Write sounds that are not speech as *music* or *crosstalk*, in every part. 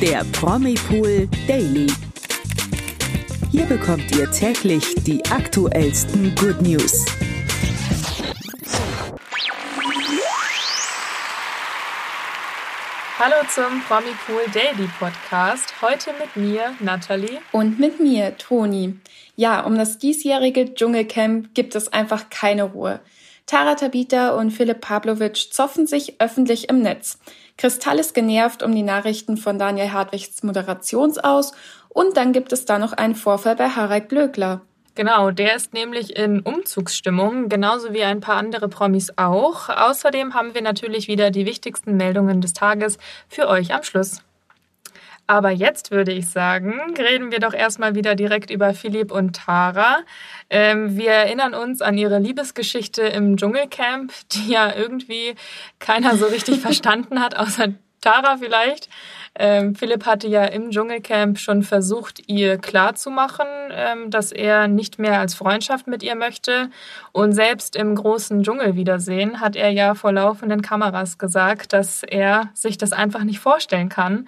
der Promipool Daily. Hier bekommt ihr täglich die aktuellsten Good News. Hallo zum Promipool Daily Podcast. Heute mit mir, Nathalie. Und mit mir, Toni. Ja, um das diesjährige Dschungelcamp gibt es einfach keine Ruhe. Tara Tabita und Philipp Pavlovic zoffen sich öffentlich im Netz. Kristall ist genervt um die Nachrichten von Daniel Hartwigs Moderationsaus und dann gibt es da noch einen Vorfall bei Harald Glöckler. Genau, der ist nämlich in Umzugsstimmung, genauso wie ein paar andere Promis auch. Außerdem haben wir natürlich wieder die wichtigsten Meldungen des Tages für euch am Schluss. Aber jetzt würde ich sagen, reden wir doch erstmal wieder direkt über Philipp und Tara. Ähm, wir erinnern uns an ihre Liebesgeschichte im Dschungelcamp, die ja irgendwie keiner so richtig *laughs* verstanden hat, außer Tara vielleicht. Ähm, Philipp hatte ja im Dschungelcamp schon versucht, ihr klarzumachen, ähm, dass er nicht mehr als Freundschaft mit ihr möchte. Und selbst im großen Dschungelwiedersehen hat er ja vor laufenden Kameras gesagt, dass er sich das einfach nicht vorstellen kann.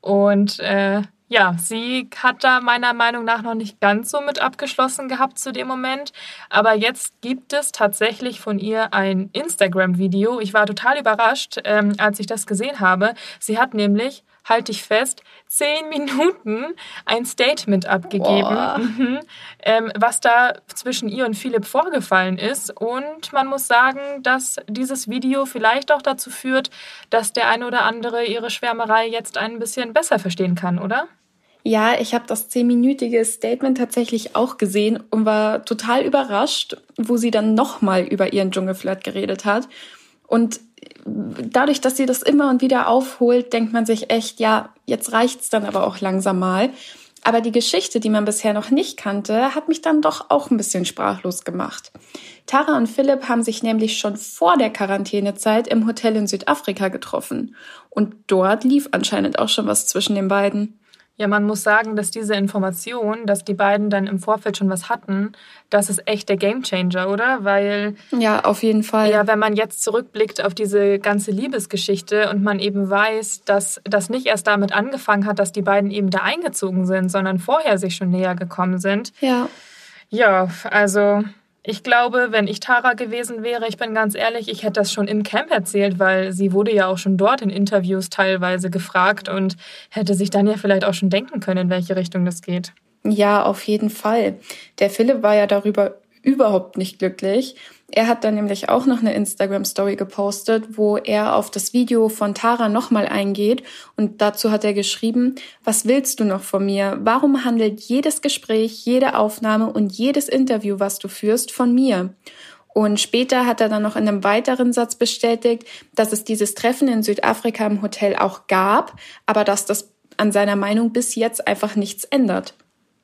Und äh, ja, sie hat da meiner Meinung nach noch nicht ganz so mit abgeschlossen gehabt zu dem Moment. Aber jetzt gibt es tatsächlich von ihr ein Instagram-Video. Ich war total überrascht, ähm, als ich das gesehen habe. Sie hat nämlich halte ich fest, zehn Minuten ein Statement abgegeben, mhm, ähm, was da zwischen ihr und Philipp vorgefallen ist. Und man muss sagen, dass dieses Video vielleicht auch dazu führt, dass der eine oder andere ihre Schwärmerei jetzt ein bisschen besser verstehen kann, oder? Ja, ich habe das zehnminütige Statement tatsächlich auch gesehen und war total überrascht, wo sie dann nochmal über ihren Dschungelflirt geredet hat. Und dadurch, dass sie das immer und wieder aufholt, denkt man sich echt, ja, jetzt reicht's dann aber auch langsam mal. Aber die Geschichte, die man bisher noch nicht kannte, hat mich dann doch auch ein bisschen sprachlos gemacht. Tara und Philipp haben sich nämlich schon vor der Quarantänezeit im Hotel in Südafrika getroffen. Und dort lief anscheinend auch schon was zwischen den beiden. Ja, man muss sagen, dass diese Information, dass die beiden dann im Vorfeld schon was hatten, das ist echt der Gamechanger, oder? Weil. Ja, auf jeden Fall. Ja, wenn man jetzt zurückblickt auf diese ganze Liebesgeschichte und man eben weiß, dass das nicht erst damit angefangen hat, dass die beiden eben da eingezogen sind, sondern vorher sich schon näher gekommen sind. Ja. Ja, also ich glaube, wenn ich Tara gewesen wäre, ich bin ganz ehrlich, ich hätte das schon im Camp erzählt, weil sie wurde ja auch schon dort in Interviews teilweise gefragt und hätte sich dann ja vielleicht auch schon denken können, in welche Richtung das geht. Ja, auf jeden Fall. Der Philipp war ja darüber überhaupt nicht glücklich. Er hat dann nämlich auch noch eine Instagram-Story gepostet, wo er auf das Video von Tara nochmal eingeht und dazu hat er geschrieben, was willst du noch von mir? Warum handelt jedes Gespräch, jede Aufnahme und jedes Interview, was du führst, von mir? Und später hat er dann noch in einem weiteren Satz bestätigt, dass es dieses Treffen in Südafrika im Hotel auch gab, aber dass das an seiner Meinung bis jetzt einfach nichts ändert.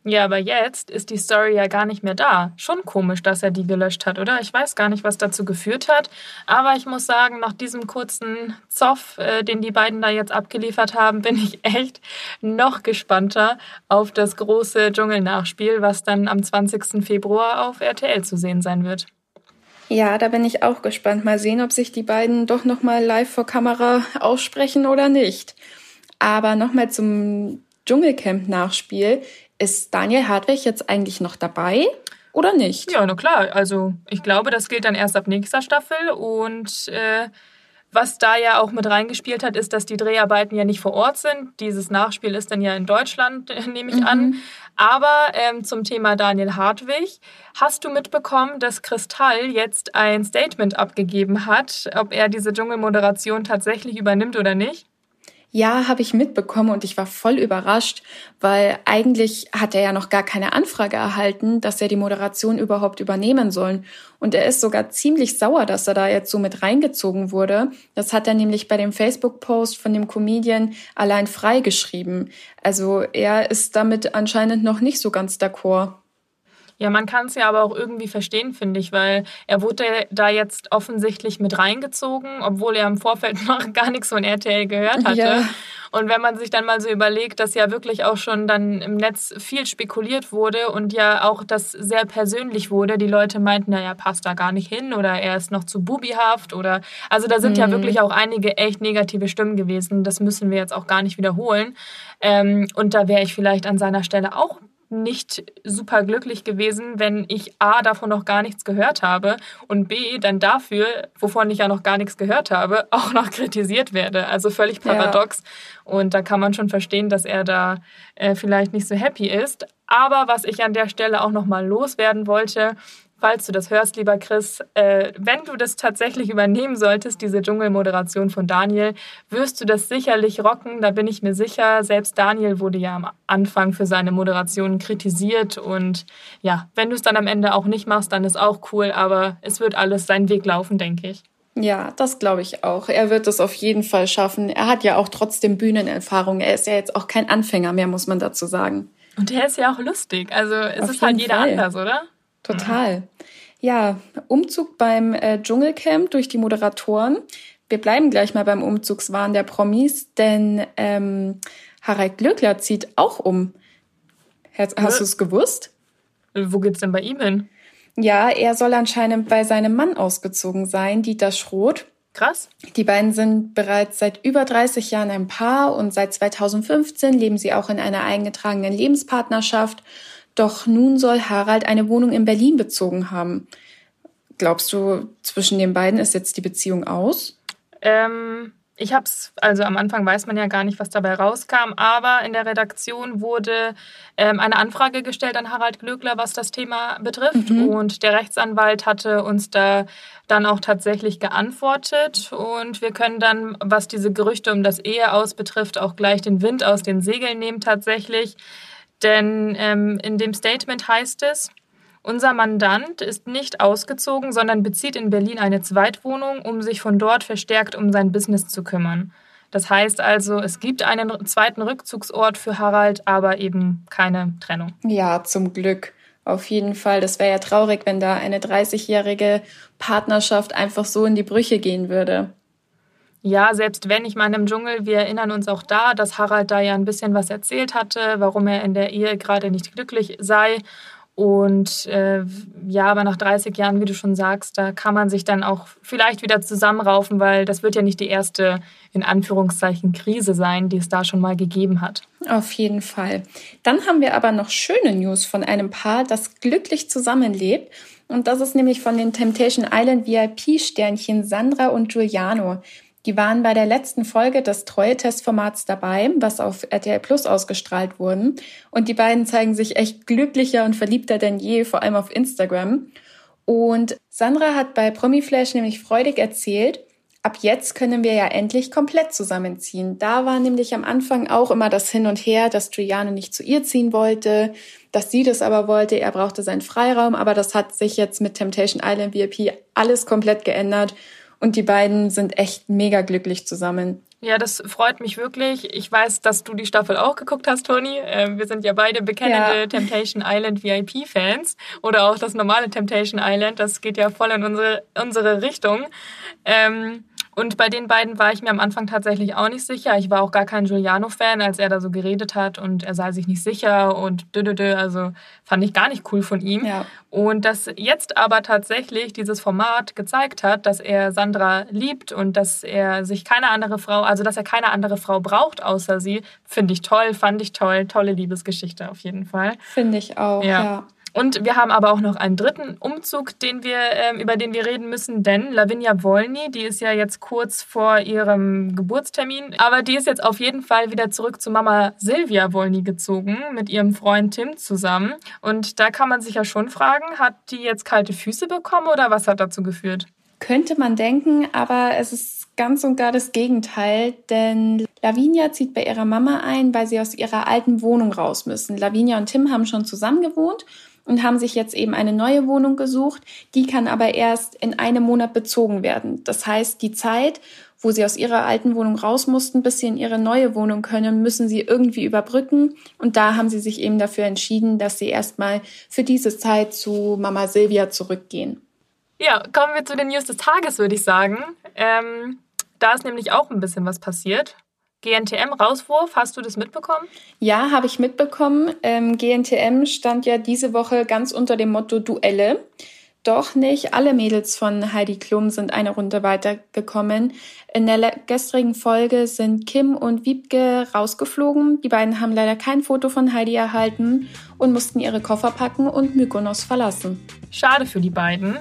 Ja, aber jetzt ist die Story ja gar nicht mehr da. Schon komisch, dass er die gelöscht hat, oder? Ich weiß gar nicht, was dazu geführt hat. Aber ich muss sagen, nach diesem kurzen Zoff, äh, den die beiden da jetzt abgeliefert haben, bin ich *laughs* echt noch gespannter auf das große Dschungelnachspiel, was dann am 20. Februar auf RTL zu sehen sein wird. Ja, da bin ich auch gespannt. Mal sehen, ob sich die beiden doch nochmal live vor Kamera aussprechen oder nicht. Aber nochmal zum Dschungelcamp-Nachspiel. Ist Daniel Hartwig jetzt eigentlich noch dabei oder nicht? Ja, na klar. Also ich glaube, das gilt dann erst ab nächster Staffel und äh, was da ja auch mit reingespielt hat, ist, dass die Dreharbeiten ja nicht vor Ort sind. Dieses Nachspiel ist dann ja in Deutschland, *laughs* nehme ich mhm. an. Aber ähm, zum Thema Daniel Hartwig, hast du mitbekommen, dass Kristall jetzt ein Statement abgegeben hat, ob er diese Dschungelmoderation tatsächlich übernimmt oder nicht? Ja, habe ich mitbekommen und ich war voll überrascht, weil eigentlich hat er ja noch gar keine Anfrage erhalten, dass er die Moderation überhaupt übernehmen soll. Und er ist sogar ziemlich sauer, dass er da jetzt so mit reingezogen wurde. Das hat er nämlich bei dem Facebook-Post von dem Comedian allein frei geschrieben. Also er ist damit anscheinend noch nicht so ganz d'accord. Ja, man kann es ja aber auch irgendwie verstehen, finde ich, weil er wurde da jetzt offensichtlich mit reingezogen, obwohl er im Vorfeld *laughs* noch gar nichts von RTL gehört hatte. Ja. Und wenn man sich dann mal so überlegt, dass ja wirklich auch schon dann im Netz viel spekuliert wurde und ja auch das sehr persönlich wurde, die Leute meinten, naja, passt da gar nicht hin oder er ist noch zu bubihaft oder also da sind mhm. ja wirklich auch einige echt negative Stimmen gewesen. Das müssen wir jetzt auch gar nicht wiederholen. Ähm, und da wäre ich vielleicht an seiner Stelle auch nicht super glücklich gewesen, wenn ich A davon noch gar nichts gehört habe und B dann dafür, wovon ich ja noch gar nichts gehört habe, *laughs* auch noch kritisiert werde. Also völlig paradox. Ja. Und da kann man schon verstehen, dass er da äh, vielleicht nicht so happy ist. Aber was ich an der Stelle auch noch mal loswerden wollte, falls du das hörst, lieber Chris, äh, wenn du das tatsächlich übernehmen solltest, diese Dschungelmoderation von Daniel, wirst du das sicherlich rocken. Da bin ich mir sicher. Selbst Daniel wurde ja am Anfang für seine Moderation kritisiert. Und ja, wenn du es dann am Ende auch nicht machst, dann ist auch cool. Aber es wird alles seinen Weg laufen, denke ich. Ja, das glaube ich auch. Er wird es auf jeden Fall schaffen. Er hat ja auch trotzdem Bühnenerfahrung. Er ist ja jetzt auch kein Anfänger mehr, muss man dazu sagen. Und er ist ja auch lustig. Also es auf ist halt jeder Fall. anders, oder? Total. Ja, Umzug beim äh, Dschungelcamp durch die Moderatoren. Wir bleiben gleich mal beim Umzugswahn der Promis, denn ähm, Harald Glöckler zieht auch um. Hast, hast du es gewusst? Wo geht's denn bei ihm hin? Ja, er soll anscheinend bei seinem Mann ausgezogen sein, Dieter Schroth. Krass. Die beiden sind bereits seit über 30 Jahren ein Paar und seit 2015 leben sie auch in einer eingetragenen Lebenspartnerschaft. Doch nun soll Harald eine Wohnung in Berlin bezogen haben. Glaubst du, zwischen den beiden ist jetzt die Beziehung aus? Ähm, ich habe es, also am Anfang weiß man ja gar nicht, was dabei rauskam, aber in der Redaktion wurde ähm, eine Anfrage gestellt an Harald Glöckler, was das Thema betrifft. Mhm. Und der Rechtsanwalt hatte uns da dann auch tatsächlich geantwortet. Und wir können dann, was diese Gerüchte um das Ehe aus betrifft, auch gleich den Wind aus den Segeln nehmen tatsächlich. Denn ähm, in dem Statement heißt es, unser Mandant ist nicht ausgezogen, sondern bezieht in Berlin eine Zweitwohnung, um sich von dort verstärkt um sein Business zu kümmern. Das heißt also, es gibt einen zweiten Rückzugsort für Harald, aber eben keine Trennung. Ja, zum Glück. Auf jeden Fall. Das wäre ja traurig, wenn da eine 30-jährige Partnerschaft einfach so in die Brüche gehen würde. Ja, selbst wenn, ich meine, im Dschungel, wir erinnern uns auch da, dass Harald da ja ein bisschen was erzählt hatte, warum er in der Ehe gerade nicht glücklich sei. Und äh, ja, aber nach 30 Jahren, wie du schon sagst, da kann man sich dann auch vielleicht wieder zusammenraufen, weil das wird ja nicht die erste, in Anführungszeichen, Krise sein, die es da schon mal gegeben hat. Auf jeden Fall. Dann haben wir aber noch schöne News von einem Paar, das glücklich zusammenlebt. Und das ist nämlich von den Temptation Island VIP-Sternchen Sandra und Giuliano. Die waren bei der letzten Folge des Treue-Testformats dabei, was auf RTL Plus ausgestrahlt wurden. Und die beiden zeigen sich echt glücklicher und verliebter denn je, vor allem auf Instagram. Und Sandra hat bei Promiflash nämlich freudig erzählt, ab jetzt können wir ja endlich komplett zusammenziehen. Da war nämlich am Anfang auch immer das Hin und Her, dass Giuliano nicht zu ihr ziehen wollte, dass sie das aber wollte, er brauchte seinen Freiraum, aber das hat sich jetzt mit Temptation Island VIP alles komplett geändert und die beiden sind echt mega glücklich zusammen. Ja, das freut mich wirklich. Ich weiß, dass du die Staffel auch geguckt hast, Toni. Ähm, wir sind ja beide bekennende ja. Temptation Island VIP-Fans oder auch das normale Temptation Island. Das geht ja voll in unsere, unsere Richtung. Ähm, und bei den beiden war ich mir am Anfang tatsächlich auch nicht sicher. Ich war auch gar kein Giuliano-Fan, als er da so geredet hat und er sei sich nicht sicher und dödödö. Also fand ich gar nicht cool von ihm. Ja. Und dass jetzt aber tatsächlich dieses Format gezeigt hat, dass er Sandra liebt und dass er sich keine andere Frau, also dass er keine andere Frau braucht außer sie, finde ich toll, fand ich toll. Tolle Liebesgeschichte auf jeden Fall. Finde ich auch, ja. ja. Und wir haben aber auch noch einen dritten Umzug, den wir, äh, über den wir reden müssen, denn Lavinia Wolny, die ist ja jetzt kurz vor ihrem Geburtstermin, aber die ist jetzt auf jeden Fall wieder zurück zu Mama Silvia Wolny gezogen, mit ihrem Freund Tim zusammen. Und da kann man sich ja schon fragen, hat die jetzt kalte Füße bekommen oder was hat dazu geführt? Könnte man denken, aber es ist ganz und gar das Gegenteil, denn Lavinia zieht bei ihrer Mama ein, weil sie aus ihrer alten Wohnung raus müssen. Lavinia und Tim haben schon zusammen gewohnt und haben sich jetzt eben eine neue Wohnung gesucht. Die kann aber erst in einem Monat bezogen werden. Das heißt, die Zeit, wo sie aus ihrer alten Wohnung raus mussten, bis sie in ihre neue Wohnung können, müssen sie irgendwie überbrücken. Und da haben sie sich eben dafür entschieden, dass sie erstmal für diese Zeit zu Mama Silvia zurückgehen. Ja, kommen wir zu den News des Tages, würde ich sagen. Ähm, da ist nämlich auch ein bisschen was passiert. GNTM-Rauswurf, hast du das mitbekommen? Ja, habe ich mitbekommen. Ähm, GNTM stand ja diese Woche ganz unter dem Motto Duelle. Doch nicht alle Mädels von Heidi Klum sind eine Runde weitergekommen. In der gestrigen Folge sind Kim und Wiebke rausgeflogen. Die beiden haben leider kein Foto von Heidi erhalten und mussten ihre Koffer packen und Mykonos verlassen. Schade für die beiden.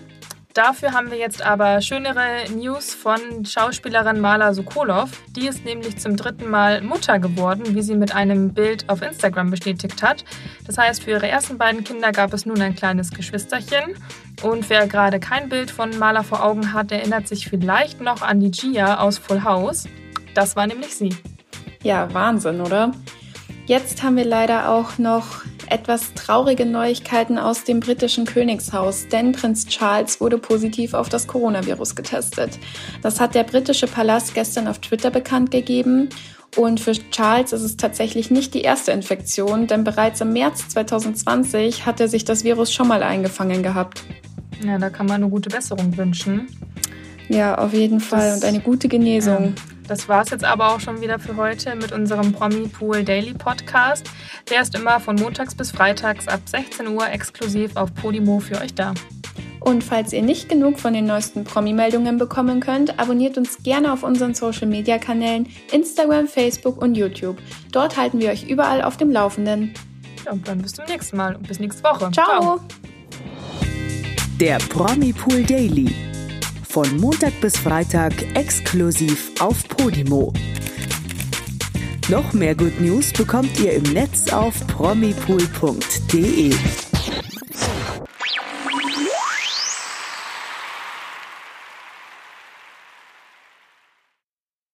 Dafür haben wir jetzt aber schönere News von Schauspielerin Mala Sokolov. Die ist nämlich zum dritten Mal Mutter geworden, wie sie mit einem Bild auf Instagram bestätigt hat. Das heißt, für ihre ersten beiden Kinder gab es nun ein kleines Geschwisterchen. Und wer gerade kein Bild von Mala vor Augen hat, erinnert sich vielleicht noch an die Gia aus Full House. Das war nämlich sie. Ja, Wahnsinn, oder? Jetzt haben wir leider auch noch etwas traurige Neuigkeiten aus dem britischen Königshaus, denn Prinz Charles wurde positiv auf das Coronavirus getestet. Das hat der britische Palast gestern auf Twitter bekannt gegeben. Und für Charles ist es tatsächlich nicht die erste Infektion, denn bereits im März 2020 hat er sich das Virus schon mal eingefangen gehabt. Ja, da kann man eine gute Besserung wünschen. Ja, auf jeden Fall das, und eine gute Genesung. Ja. Das war es jetzt aber auch schon wieder für heute mit unserem Promi Pool Daily Podcast. Der ist immer von montags bis freitags ab 16 Uhr exklusiv auf Podimo für euch da. Und falls ihr nicht genug von den neuesten Promi-Meldungen bekommen könnt, abonniert uns gerne auf unseren Social-Media-Kanälen Instagram, Facebook und YouTube. Dort halten wir euch überall auf dem Laufenden. Ja, und dann bis zum nächsten Mal und bis nächste Woche. Ciao. Ciao. Der Promi Pool Daily von Montag bis Freitag exklusiv auf Podimo. Noch mehr Good News bekommt ihr im Netz auf promipool.de.